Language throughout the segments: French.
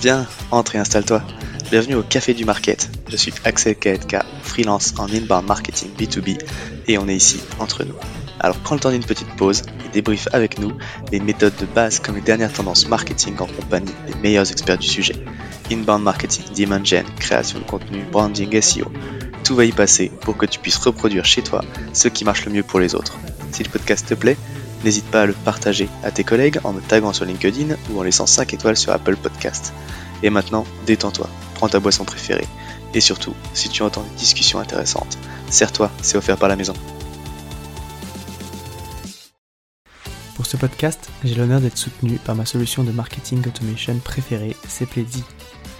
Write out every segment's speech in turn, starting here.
Viens, entre et installe-toi. Bienvenue au Café du Market. Je suis Axel KNK, freelance en inbound marketing B2B et on est ici entre nous. Alors prends le temps d'une petite pause et débrief avec nous les méthodes de base comme les dernières tendances marketing en compagnie des meilleurs experts du sujet. Inbound marketing, demand gen, création de contenu, branding, SEO. Tout va y passer pour que tu puisses reproduire chez toi ce qui marche le mieux pour les autres. Si le podcast te plaît, n'hésite pas à le partager à tes collègues en me taguant sur LinkedIn ou en laissant 5 étoiles sur Apple Podcast. Et maintenant, détends-toi, prends ta boisson préférée. Et surtout, si tu entends une discussion intéressante, serre-toi, c'est offert par la maison. Pour ce podcast, j'ai l'honneur d'être soutenu par ma solution de marketing automation préférée, Cepledi.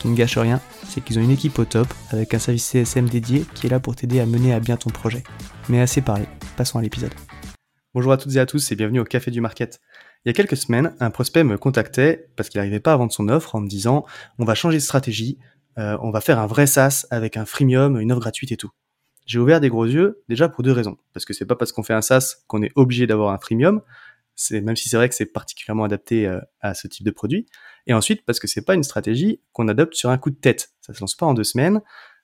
Qui ne gâche rien, c'est qu'ils ont une équipe au top avec un service CSM dédié qui est là pour t'aider à mener à bien ton projet. Mais assez parlé, passons à l'épisode. Bonjour à toutes et à tous et bienvenue au Café du Market. Il y a quelques semaines, un prospect me contactait parce qu'il n'arrivait pas à vendre son offre en me disant on va changer de stratégie, euh, on va faire un vrai SaaS avec un freemium, une offre gratuite et tout. J'ai ouvert des gros yeux déjà pour deux raisons. Parce que c'est pas parce qu'on fait un SaaS qu'on est obligé d'avoir un freemium. Même si c'est vrai que c'est particulièrement adapté euh, à ce type de produit. Et ensuite parce que c'est pas une stratégie qu'on adopte sur un coup de tête. Ça se lance pas en deux semaines.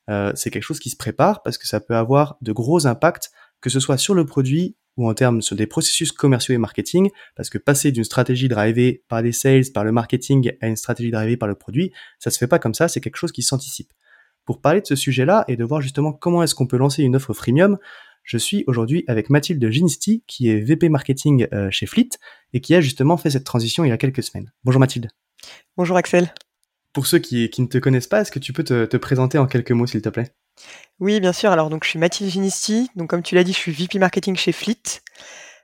Euh, c'est quelque chose qui se prépare parce que ça peut avoir de gros impacts, que ce soit sur le produit ou en termes sur des processus commerciaux et marketing, parce que passer d'une stratégie drivée par les sales, par le marketing, à une stratégie drivée par le produit, ça se fait pas comme ça, c'est quelque chose qui s'anticipe. Pour parler de ce sujet-là et de voir justement comment est-ce qu'on peut lancer une offre freemium, je suis aujourd'hui avec Mathilde Ginsti, qui est VP marketing euh, chez Fleet et qui a justement fait cette transition il y a quelques semaines. Bonjour Mathilde. Bonjour Axel. Pour ceux qui, ne te connaissent pas, est-ce que tu peux te présenter en quelques mots s'il te plaît? Oui, bien sûr. Alors, donc, je suis Mathilde Ginisti. Donc, comme tu l'as dit, je suis VP marketing chez Fleet.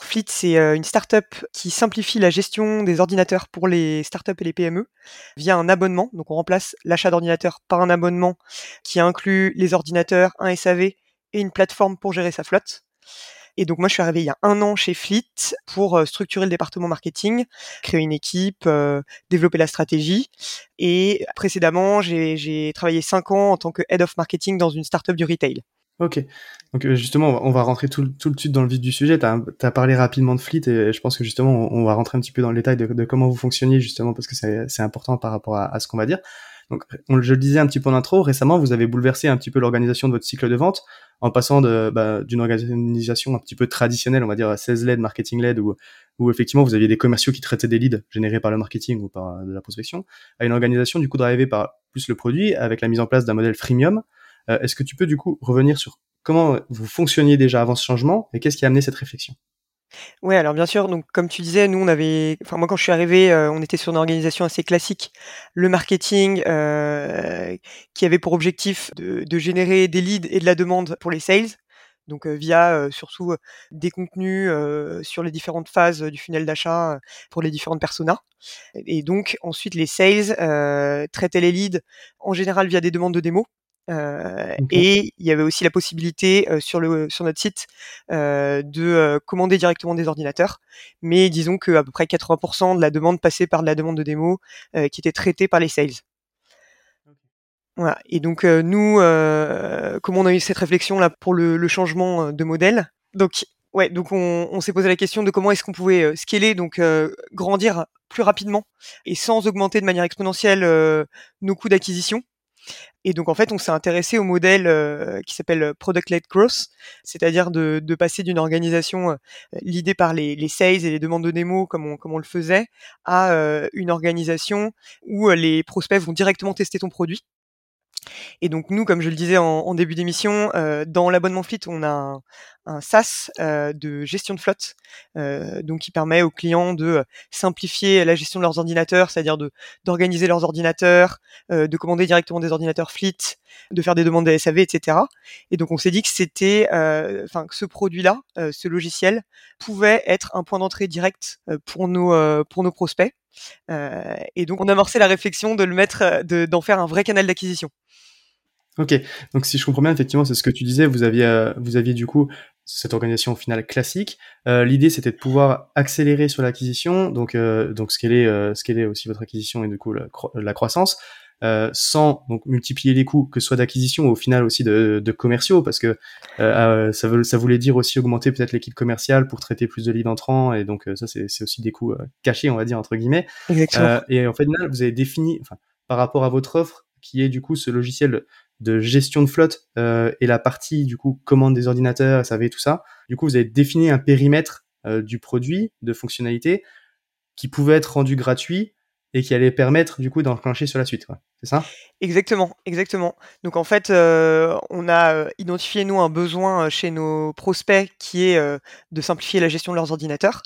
Fleet, c'est euh, une startup qui simplifie la gestion des ordinateurs pour les startups et les PME via un abonnement. Donc, on remplace l'achat d'ordinateurs par un abonnement qui inclut les ordinateurs, un SAV et une plateforme pour gérer sa flotte. Et donc moi, je suis arrivé il y a un an chez Fleet pour euh, structurer le département marketing, créer une équipe, euh, développer la stratégie. Et précédemment, j'ai travaillé cinq ans en tant que head of marketing dans une startup du retail. Ok. Donc euh, justement, on va rentrer tout, tout de suite dans le vif du sujet. Tu as, parlé rapidement de Fleet et je pense que justement, on, va rentrer un petit peu dans le détail de, comment vous fonctionnez justement parce que c'est important par rapport à ce qu'on va dire. Donc, je le disais un petit peu en intro, récemment, vous avez bouleversé un petit peu l'organisation de votre cycle de vente en passant bah, d'une organisation un petit peu traditionnelle, on va dire sales-led, marketing-led, où, où effectivement vous aviez des commerciaux qui traitaient des leads générés par le marketing ou par de la prospection, à une organisation du coup drivée par plus le produit avec la mise en place d'un modèle freemium. Euh, est-ce que tu peux du coup revenir sur comment vous fonctionniez déjà avant ce changement et qu'est-ce qui a amené cette réflexion? Ouais, alors bien sûr, donc comme tu disais, nous on avait, enfin moi quand je suis arrivé, euh, on était sur une organisation assez classique, le marketing, euh, qui avait pour objectif de, générer des leads et de la demande pour les sales, donc euh, via surtout des contenus sur les différentes phases du funnel d'achat pour les différentes personas. Et donc ensuite les sales traitaient les leads en général via des demandes de démo, euh, et il y avait aussi la possibilité euh, sur le sur notre site euh, de commander directement des ordinateurs, mais disons que à peu près 80% de la demande passait par de la demande de démo qui était traitée par les sales. Voilà. Et donc nous, comment on a eu cette réflexion là pour le, le changement de modèle? Donc ouais, donc on, on s'est posé la question de comment est-ce qu'on pouvait scaler, donc grandir plus rapidement et sans augmenter de manière exponentielle nos coûts d'acquisition. Et donc en fait, on s'est intéressé au modèle euh, qui s'appelle product-led growth, c'est-à-dire de, passer d'une organisation euh, par les, les, sales et les demandes de démo comme on, comme on le faisait, à euh, une organisation où les prospects vont directement tester ton produit. Et donc nous, comme je le disais en, en début d'émission, dans l'abonnement Fleet, on a un SaaS de gestion de flotte, donc qui permet aux clients de simplifier la gestion de leurs ordinateurs, c'est-à-dire d'organiser leurs ordinateurs, de commander directement des ordinateurs fleet, de faire des demandes de SAV, etc. Et donc on s'est dit que c'était, enfin que ce produit-là, ce logiciel, pouvait être un point d'entrée direct pour nos prospects. et donc on a amorcé la réflexion de le mettre, d'en faire un vrai canal d'acquisition. Ok, donc si je comprends bien, effectivement, c'est ce que tu disais, vous aviez du coup cette organisation finale classique. Euh, L'idée, c'était de pouvoir accélérer sur l'acquisition, donc euh, donc scaler, euh, scaler aussi votre acquisition et du coup la, la croissance, euh, sans donc multiplier les coûts, que ce soit d'acquisition ou au final aussi de, de commerciaux, parce que euh, ça, veut, ça voulait dire aussi augmenter peut-être l'équipe commerciale pour traiter plus de leads entrants, et donc ça c'est aussi des coûts cachés, on va dire entre guillemets. Exactement. et en fait, vous avez défini, enfin, par rapport à votre offre, qui est du coup ce logiciel de gestion de flotte euh, et la partie du coup commande des ordinateurs, SAV, tout ça. Du coup, vous avez défini un périmètre euh, du produit, de fonctionnalité, qui pouvait être rendu gratuit et qui allait permettre du coup d'enclencher sur la suite. C'est ça? Exactement, exactement. Donc en fait, euh, on a identifié nous un besoin chez nos prospects qui est de simplifier la gestion de leurs ordinateurs.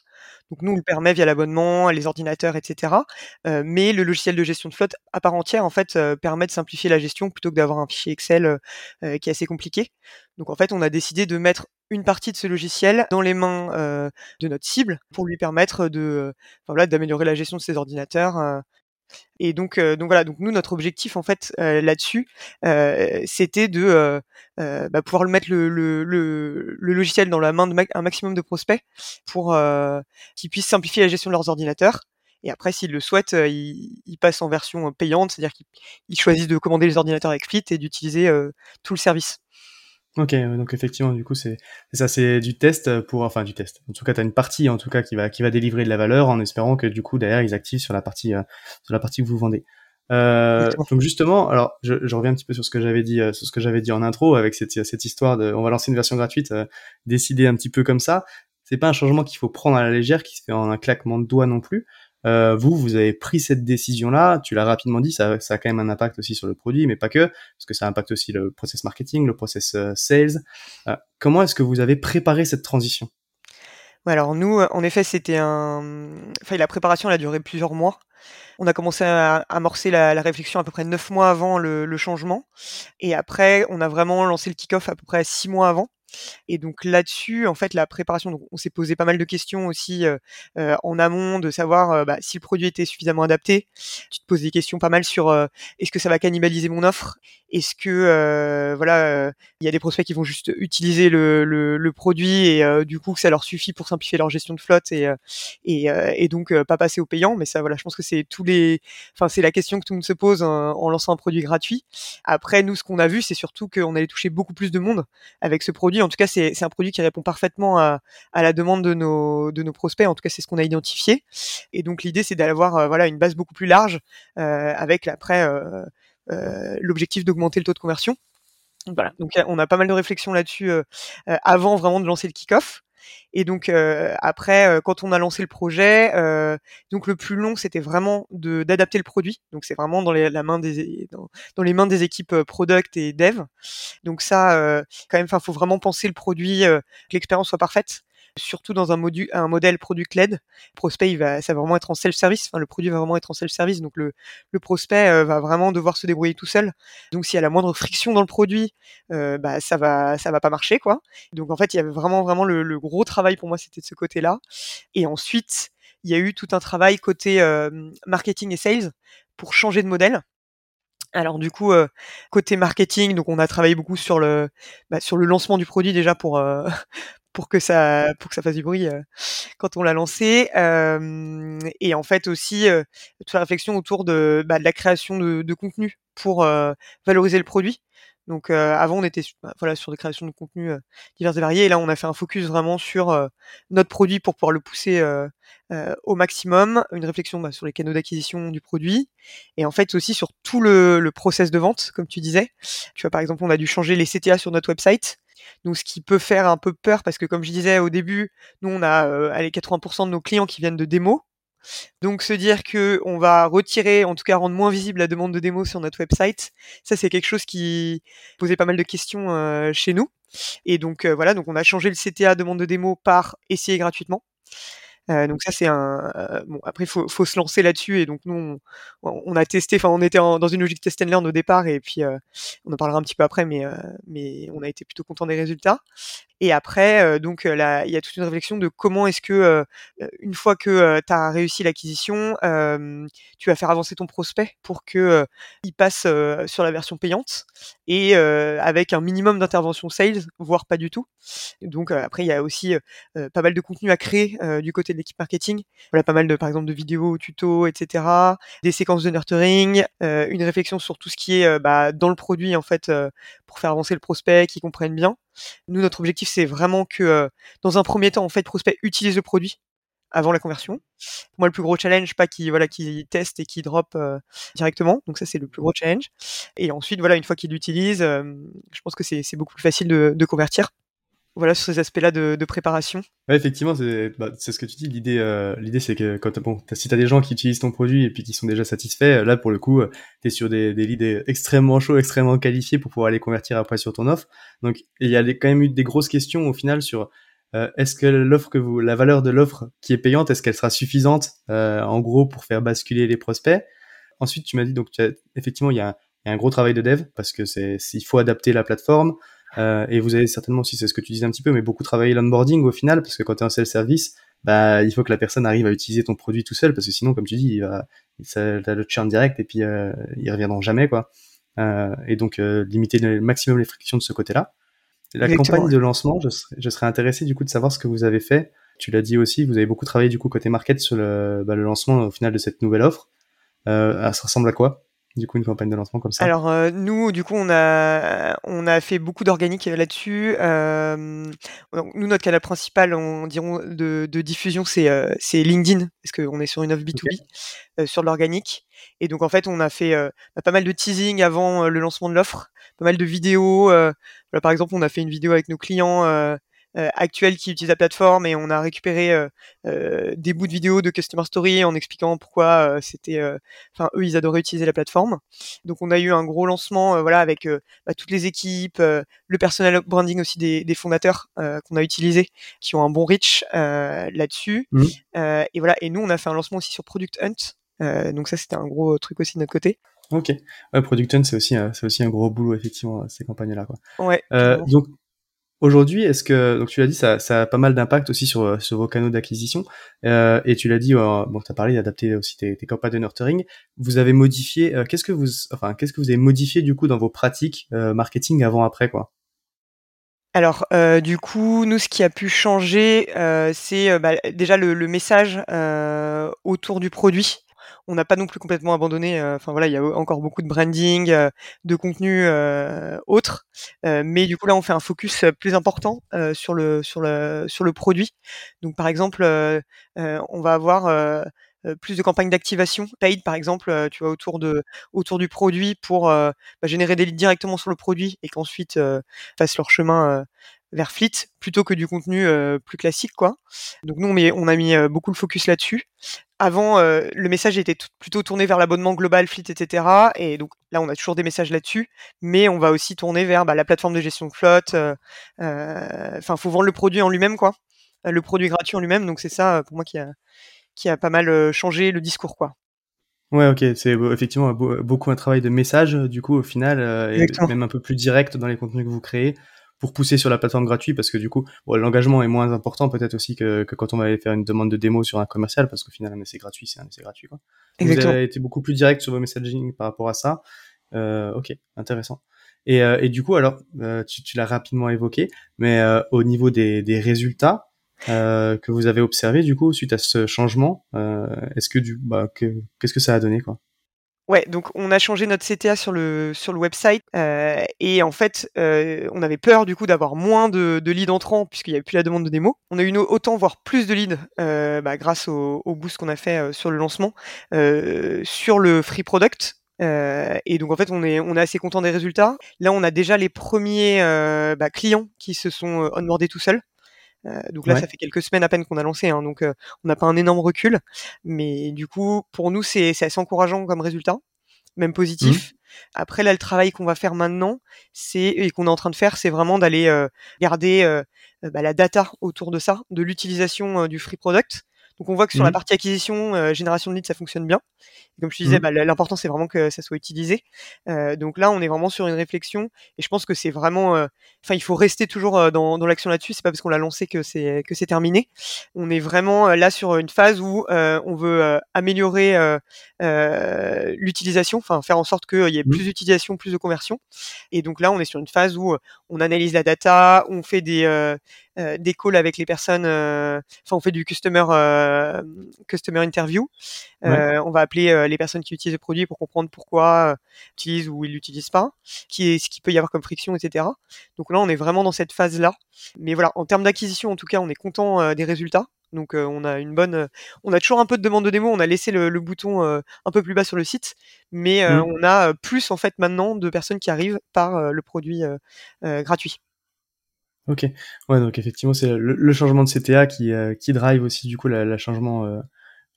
Donc nous, on le permet via l'abonnement, les ordinateurs, etc. Euh, mais le logiciel de gestion de flotte à part entière, en fait, euh, permet de simplifier la gestion plutôt que d'avoir un fichier Excel euh, qui est assez compliqué. Donc en fait, on a décidé de mettre une partie de ce logiciel dans les mains de notre cible pour lui permettre de, voilà, d'améliorer la gestion de ses ordinateurs et donc, euh, donc voilà, donc nous notre objectif en fait euh, là-dessus, euh, c'était de bah, pouvoir mettre le, le, logiciel dans la main d'un maximum de prospects pour qu'ils puissent simplifier la gestion de leurs ordinateurs. Et après, s'ils le souhaitent, ils, ils, passent en version payante, c'est-à-dire qu'ils choisissent de commander les ordinateurs avec Fleet et d'utiliser tout le service. Ok, donc effectivement, du coup, c'est ça, c'est du test pour, enfin, du test. En tout cas, tu as une partie, en tout cas, qui va, qui va délivrer de la valeur en espérant que, du coup, derrière, ils activent sur la partie, euh, sur la partie que vous vendez. Euh, donc justement, alors, je, je, reviens un petit peu sur ce que j'avais dit, euh, sur ce que j'avais dit en intro avec cette, cette histoire de, on va lancer une version gratuite, euh, décider un petit peu comme ça. C'est pas un changement qu'il faut prendre à la légère, qui se fait en un claquement de doigts non plus. Euh, vous, vous avez pris cette décision-là, tu l'as rapidement dit, ça, ça, a quand même un impact aussi sur le produit, mais pas que, parce que ça impacte aussi le process marketing, le process euh, sales. Euh, comment est-ce que vous avez préparé cette transition? Alors nous, en effet, c'était un... Enfin, la préparation, elle a duré plusieurs mois. On a commencé à amorcer la, la réflexion à peu près neuf mois avant le, le, changement. Et après, on a vraiment lancé le kick-off à peu près six mois avant. Et donc là-dessus, en fait, la préparation, on s'est posé pas mal de questions aussi euh, euh, en amont, de savoir euh, bah, si le produit était suffisamment adapté. Tu te poses des questions pas mal sur est-ce que ça va cannibaliser mon offre? Est-ce que voilà, il y a des prospects qui vont juste utiliser le, le, le produit et du coup que ça leur suffit pour simplifier leur gestion de flotte et et, et, donc pas passer au payant? Mais ça, voilà, je pense que c'est tous les, enfin c'est la question que tout le monde se pose en lançant un produit gratuit. Après, nous, ce qu'on a vu, c'est surtout qu'on allait toucher beaucoup plus de monde avec ce produit en tout cas, c'est un produit qui répond parfaitement à, la demande de nos, prospects. En tout cas, c'est ce qu'on a identifié. Et donc, l'idée, c'est d'avoir euh, voilà, une base beaucoup plus large euh, avec après euh, l'objectif d'augmenter le taux de conversion. Voilà, donc on a pas mal de réflexions là-dessus avant vraiment de lancer le kick-off. Et donc euh, après, euh, quand on a lancé le projet, euh, donc le plus long, c'était vraiment d'adapter le produit. Donc c'est vraiment dans les, la main des dans, dans, les mains des équipes product et dev. Donc ça, quand même, il faut vraiment penser le produit, que l'expérience soit parfaite surtout dans un, module, un modèle product led. Prospect, il va, ça va vraiment être en self-service. Enfin, le produit va vraiment être en self-service. Donc, le, le prospect euh, va vraiment devoir se débrouiller tout seul. Donc, s'il y a la moindre friction dans le produit, euh, bah, ça va, ça va pas marcher, quoi. Donc, en fait, il y avait vraiment, vraiment le, le gros travail pour moi, c'était de ce côté-là. Et ensuite, il y a eu tout un travail côté euh, marketing et sales pour changer de modèle. Alors du coup, euh, côté marketing, donc on a travaillé beaucoup sur le bah, sur le lancement du produit déjà pour euh, pour que ça pour que ça fasse du bruit euh, quand on l'a lancé. Et en fait aussi toute la réflexion autour de, bah, de la création de, de contenu pour valoriser le produit. Donc avant on était bah, voilà sur des créations de contenu divers et variés et là on a fait un focus vraiment sur notre produit pour pouvoir le pousser au maximum, une réflexion bah, sur les canaux d'acquisition du produit. Et en fait aussi sur tout le, le, process de vente comme tu disais. Tu vois par exemple on a dû changer les CTA sur notre website. Donc ce qui peut faire un peu peur parce que comme je disais au début, nous on a allez 80% de nos clients qui viennent de démos Donc se dire que on va retirer, en tout cas rendre moins visible la demande de démo sur notre website, ça c'est quelque chose qui posait pas mal de questions euh, chez nous. Et donc euh, voilà, donc on a changé le CTA demande de démo par essayer gratuitement. Euh, donc ça c'est un euh, bon après faut faut se lancer là-dessus et donc nous on, on a testé enfin on était dans une logique test and learn au départ et puis euh, on en parlera un petit peu après mais mais on a été plutôt content des résultats et après donc là il y a toute une réflexion de comment est-ce que une fois que tu as réussi l'acquisition tu vas faire avancer ton prospect pour que il passe sur la version payante et avec un minimum d'intervention sales voire pas du tout donc après il y a aussi pas mal de contenu à créer du côté l'équipe marketing. Voilà, pas mal de, par exemple, de vidéos, tutos, etc. Des séquences de nurturing, euh, une réflexion sur tout ce qui est euh, bah, dans le produit, en fait, euh, pour faire avancer le prospect, qu'il comprenne bien. Nous, notre objectif, c'est vraiment que, dans un premier temps, en fait, le prospect utilise le produit avant la conversion. moi, le plus gros challenge, pas qu'il voilà, qui teste et qui drop directement. Donc ça, c'est le plus gros challenge. Et ensuite, voilà, une fois qu'il l'utilise, je pense que c'est beaucoup plus facile de convertir voilà sur ces aspects-là de, préparation. Ouais, effectivement, c'est bah, ce que tu dis. L'idée, euh, l'idée, c'est que quand bon, si t'as des gens qui utilisent ton produit et puis qui sont déjà satisfaits, là pour le coup, t'es sur des, des leads extrêmement chauds, extrêmement qualifiés pour pouvoir les convertir après sur ton offre. Donc, il y a quand même eu des grosses questions au final sur euh, est-ce que l'offre que vous, la valeur de l'offre qui est payante, est-ce qu'elle sera suffisante euh, en gros pour faire basculer les prospects? Ensuite, tu m'as dit donc effectivement il y a, a, un gros travail de dev parce que c'est il faut adapter la plateforme. Euh, et vous avez certainement aussi, c'est ce que tu disais un petit peu, mais beaucoup travaillé l'onboarding au final, parce que quand tu es en self-service, bah, il faut que la personne arrive à utiliser ton produit tout seul, parce que sinon, comme tu dis, il va, ça, le churn direct et puis euh, ils reviendront jamais, quoi. Euh, et donc, euh, limiter le maximum les frictions de ce côté-là. La campagne de lancement, je serais, je serais intéressé du coup de savoir ce que vous avez fait. Tu l'as dit aussi, vous avez beaucoup travaillé du coup côté market sur le, bah, le lancement au final de cette nouvelle offre. Euh, ça ressemble à quoi? Du coup une campagne de lancement comme ça? Alors euh, nous, du coup, on a on a fait beaucoup d'organique là-dessus. Euh, nous, notre canal principal, on diront de, de diffusion, c'est euh, c'est LinkedIn parce qu'on est sur une offre B2B euh, sur de l'organique. Et donc en fait, on a fait euh, pas mal de teasing avant le lancement de l'offre, pas mal de vidéos. Voilà, par exemple, on a fait une vidéo avec nos clients euh, actuels qui utilisent la plateforme et on a récupéré euh, euh, des bouts de vidéos de customer story en expliquant pourquoi c'était, enfin eux ils adoraient utiliser la plateforme. Donc on a eu un gros lancement, voilà avec bah, toutes les équipes, le personnel branding aussi des, des fondateurs qu'on a utilisé, qui ont un bon reach là-dessus. Mmh. et voilà et nous on a fait un lancement aussi sur Product Hunt. donc ça c'était un gros truc aussi de notre côté. Ok. Ouais, Product Hunt, c'est aussi, c'est aussi un gros boulot, effectivement, ces campagnes-là. Quoi. Ouais. Euh, donc, Aujourd'hui, est-ce que donc tu l'as dit, ça, ça a pas mal d'impact aussi sur sur vos canaux d'acquisition. Euh, et tu l'as dit, euh, bon, tu as parlé d'adapter aussi tes, tes, campagnes de nurturing. Vous avez modifié, euh, qu'est-ce que vous, enfin, qu'est-ce que vous avez modifié du coup dans vos pratiques euh, marketing avant après quoi? Alors, euh, du coup, nous, ce qui a pu changer, euh, c'est bah, déjà le, le message autour du produit on n'a pas non plus complètement abandonné. Euh, enfin voilà, il y a encore beaucoup de branding, euh, de contenu euh, autre, mais du coup là on fait un focus plus important sur le sur le sur le produit. Donc par exemple, on va avoir plus de campagnes d'activation paid par exemple tu vois autour de autour du produit pour bah, générer des leads directement sur le produit et qu'ensuite fassent leur chemin vers Fleet plutôt que du contenu plus classique quoi. Donc nous on, on a mis beaucoup le focus là-dessus. Avant le message était plutôt tourné vers l'abonnement global Fleet etc. Et donc là on a toujours des messages là-dessus, mais on va aussi tourner vers bah, la plateforme de gestion de flotte. Enfin faut vendre le produit en lui-même quoi, le produit gratuit en lui-même. Donc c'est ça pour moi qui a qui a pas mal changé le discours quoi. Ouais, ok, c'est effectivement beaucoup un travail de message du coup au final, et même un peu plus direct dans les contenus que vous créez pour pousser sur la plateforme gratuite parce que du coup l'engagement est moins important peut-être aussi que, que, quand on va aller faire une demande de démo sur un commercial parce qu'au final un essai gratuit c'est un essai gratuit quoi. Exactement. Vous avez été beaucoup plus direct sur vos messaging par rapport à ça. Euh, ok, intéressant. Et, euh, et, du coup alors euh, tu, tu l'as rapidement évoqué, mais euh, au niveau des, des résultats euh, que vous avez observés du coup suite à ce changement, est-ce que du bah, qu'est-ce que ça a donné quoi? Ouais, donc on a changé notre CTA sur le sur le website euh, et en fait euh, on avait peur du coup d'avoir moins de, de leads entrants puisqu'il n'y avait plus la demande de démo. On a eu autant voire plus de leads euh, bah, grâce au, au boost qu'on a fait euh, sur le lancement euh, sur le free product. Euh, et donc en fait on est on est assez content des résultats. Là on a déjà les premiers bah, clients qui se sont onboardés tout seuls. Donc là, Ouais. ça fait quelques semaines à peine qu'on a lancé, hein, donc on n'a pas un énorme recul. Mais du coup, pour nous, c'est c'est assez encourageant comme résultat, même Mmh. positif. Après là, le travail qu'on va faire maintenant, c'est et qu'on est en train de faire, c'est vraiment d'aller, heu, garder, heu, bah, la data autour de ça, de l'utilisation, du free product. Donc on voit que sur la Mmh. partie acquisition, heu, génération de leads, ça fonctionne bien. Et comme je te disais, Mmh. bah, l'important, c'est vraiment que ça soit utilisé. Heu, donc là, on est vraiment sur une réflexion et je pense que c'est vraiment, heu, enfin, il faut rester toujours, heu, dans dans l'action là-dessus. C'est pas parce qu'on l'a lancé que c'est que c'est terminé. On est vraiment, là sur une phase où, on veut, améliorer, l'utilisation, enfin faire en sorte qu'il y ait Mmh. plus d'utilisation, plus de conversion. Et donc là, on est sur une phase où, on analyse la data, on fait des, des calls avec les personnes, heu, enfin on fait du customer, hem, customer interview. Ouais. on va appeler, les personnes qui utilisent le produit pour comprendre pourquoi, ils utilisent ou ils l'utilisent pas, qui est ce qu'il peut y avoir comme friction et cetera. Donc là, on est vraiment dans cette phase-là. Mais voilà, en termes d'acquisition, en tout cas, on est content, des résultats. Donc, on a une bonne, on a toujours un peu de demande de démo. On a laissé le le bouton, un peu plus bas sur le site, mais, Mmh. on a, plus en fait maintenant de personnes qui arrivent par, le produit, gratuit. OK. Ouais, donc effectivement, c'est le le changement de CTA qui, heu, qui drive aussi du coup la la changement, heu,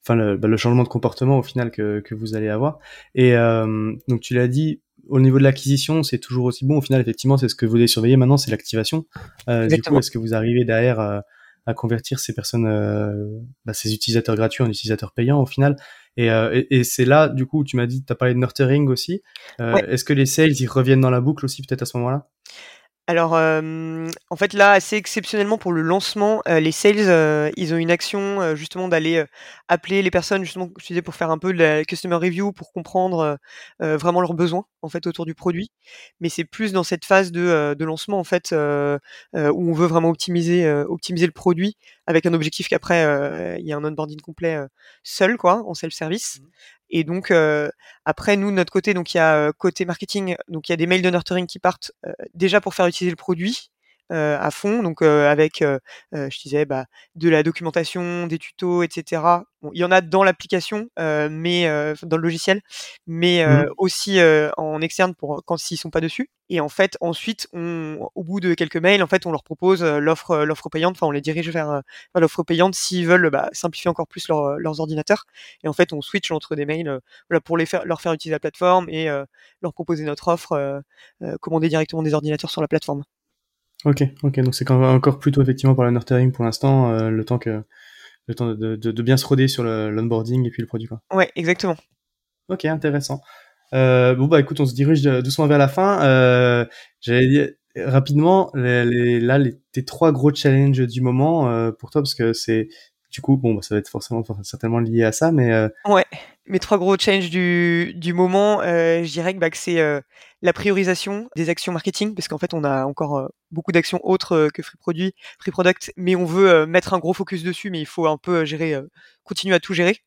enfin le, bah, le changement de comportement au final que que vous allez avoir et hem, donc tu l'as dit, au niveau de l'acquisition, c'est toujours aussi bon. Au final, effectivement, c'est ce que vous devez surveiller maintenant, c'est l'activation. Heu, du coup, est-ce que vous arrivez derrière, heu, à convertir ces personnes, heu, bah, ces utilisateurs gratuits en utilisateurs payants au final? Et et et c'est là, du coup, où tu m'as dit tu as parlé de nurturing aussi. Ouais. est-ce que les sales, ils reviennent dans la boucle aussi peut-être à ce moment-là? Alors, hem, en fait, là, assez exceptionnellement pour le lancement, heu, les sales, heu, ils ont une action, heu, justement d'aller, heu, appeler les personnes justement, je disais, pour faire un peu de la customer review, pour comprendre, heu, vraiment leurs besoins, en fait, autour du produit. Mais c'est plus dans cette phase de, de lancement, en fait, où on veut vraiment optimiser, optimiser le produit avec un objectif qu'après, il y a un onboarding complet, seul quoi, en self-service. Et donc, heu, après nous, de notre côté, donc il y a, heu, côté marketing, donc il y a des mails de nurturing qui partent, heu, déjà pour faire utiliser le produit, heu, à fond, donc heu, avec, je disais, bah, de la documentation, des tutos et cetera. Bon, il y en a dans l'application, mais dans le logiciel, mais Mmh. aussi, en externe pour quand s'ils sont pas dessus. Et en fait, ensuite, on au bout de quelques mails, en fait, on leur propose, l'offre, payante, enfin on les dirige vers, l'offre payante s'ils veulent, bah, simplifier encore plus leur, leurs ordinateurs. Et en fait, on switch entre des mails, voilà, pour les faire leur faire utiliser la plateforme et leur proposer notre offre, commander directement des ordinateurs sur la plateforme. OK, OK, donc c'est quand même encore plutôt effectivement par le nurturing pour l'instant, heu, le temps que le temps de de de bien se roder sur l'onboarding et puis le produit, quoi. Ouais, exactement. OK, intéressant. Heu, bon, bah, écoute, on se dirige, heu, doucement vers la fin. Heu, j'allais dire rapidement, les les là, les tes 3 gros challenges du moment, heu, pour toi, parce que c'est du coup, bon, bah, ça va être forcément certainement lié à ça, mais heu Ouais, mes 3 gros challenges du du moment, heu, je dirais que, bah, que c'est, heu, la priorisation des actions marketing parce qu'en fait, on a encore, heu, beaucoup d'actions autres, que Free Produit Free Product, mais on veut, mettre un gros focus dessus, mais il faut un peu, gérer, continuer à tout gérer.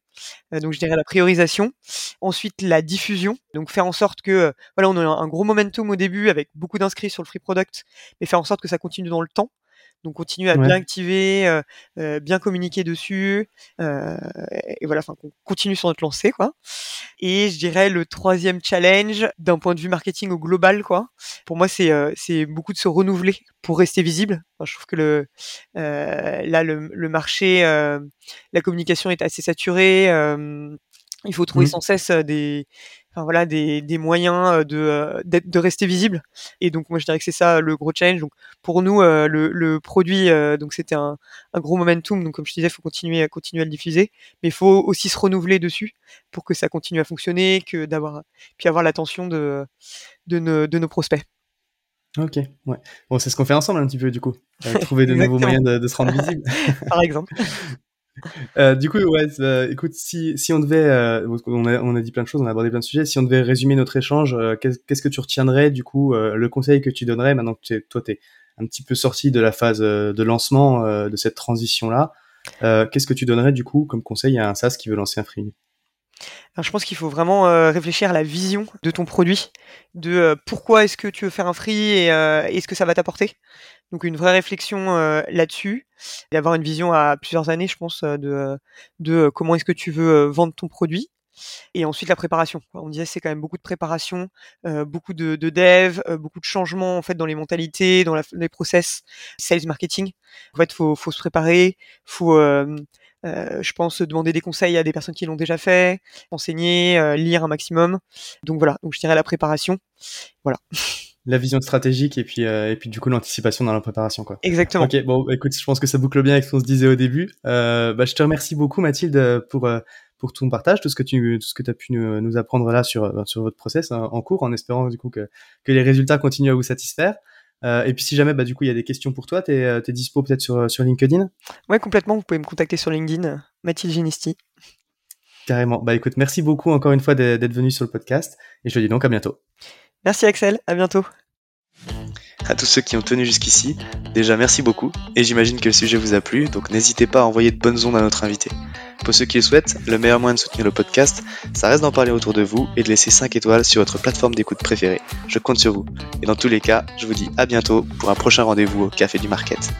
Heu, donc je dirais la priorisation. Ensuite, la diffusion, donc faire en sorte que, heu, voilà, on a un gros momentum au début avec beaucoup d'inscrits sur le Free Product, mais faire en sorte que ça continue dans le temps. Donc continuer à bien activer, heu, bien communiquer dessus, heu et voilà, enfin qu'on continue sur notre lancée, quoi. Et je dirais le troisième challenge, d'un point de vue marketing au global, quoi, pour moi, c'est, heu, c'est beaucoup de se renouveler pour rester visible. Enfin, je trouve que le, là, le le marché, la communication est assez saturée, il faut trouver Mmh. sans cesse, des enfin voilà, des des moyens, heu, de, d'être de rester visible et donc moi, je dirais que c'est ça le gros challenge. Donc pour nous, le le produit, donc c'était un un gros momentum, donc comme je te disais, il faut continuer continuer à le diffuser, mais il faut aussi se renouveler dessus pour que ça continue à fonctionner, que d'avoir puis avoir l'attention de de nos de nos prospects. OK, ouais. Bon, c'est ce qu'on fait ensemble un petit peu du coup, trouver de nouveaux moyens de de se rendre visible. par exemple. Heu, du coup, ouais, ça écoute, si on devait, donc on a dit plein de choses, on a abordé plein de sujets. Si on devait résumer notre échange, qu'est-ce que tu retiendrais du coup, le conseil que tu donnerais maintenant que toi, tu es un petit peu sorti de la phase, de lancement, de cette transition-là, qu'est-ce que tu donnerais du coup comme conseil à un SaaS qui veut lancer un? Alors je pense qu'il faut vraiment, réfléchir à la vision de ton produit, de, pourquoi est-ce que tu veux faire un free et heu, et ce que ça va t'apporter? Donc une vraie réflexion, heu, là-dessus et avoir une vision à plusieurs années, je pense, heu, de, heu, de, heu, comment est-ce que tu veux, vendre ton produit. Et ensuite la préparation. On disait c'est quand même beaucoup de préparation, beaucoup de, de dev, beaucoup de changements en fait dans les mentalités, dans les process, sales marketing. En fait, faut faut se préparer, faut je pense demander des conseils à des personnes qui l'ont déjà fait, enseigner, lire un maximum. Donc voilà, donc je dirais la préparation. Voilà. la vision stratégique et puis euh, et puis du coup l'anticipation dans la préparation quoi. Exactement. Ok bon écoute je pense que ça boucle bien avec ce qu'on se disait au début. Euh, bah, je te remercie beaucoup Mathilde pour euh, pour ton partage tout ce que tu tout ce que as pu nous, nous, apprendre là sur sur votre process hein, en cours en espérant du coup que que les résultats continuent à vous satisfaire. Euh, et puis si jamais bah du coup il y a des questions pour toi, t'es es dispo peut-être sur sur LinkedIn? Ouais complètement. Vous pouvez me contacter sur LinkedIn Mathilde Ginisti. Carrément. Bah écoute merci beaucoup encore une fois d'être venu sur le podcast et je te dis donc à bientôt. Merci Axel, à bientôt. À tous ceux qui ont tenu jusqu'ici, déjà merci beaucoup, et j'imagine que le sujet vous a plu, donc n'hésitez pas à envoyer de bonnes ondes à notre invité. Pour ceux qui le souhaitent, le meilleur moyen de soutenir le podcast, ça reste d'en parler autour de vous et de laisser 5 étoiles sur votre plateforme d'écoute préférée. Je compte sur vous. Et dans tous les cas, je vous dis à bientôt pour un prochain rendez-vous au Café du Market.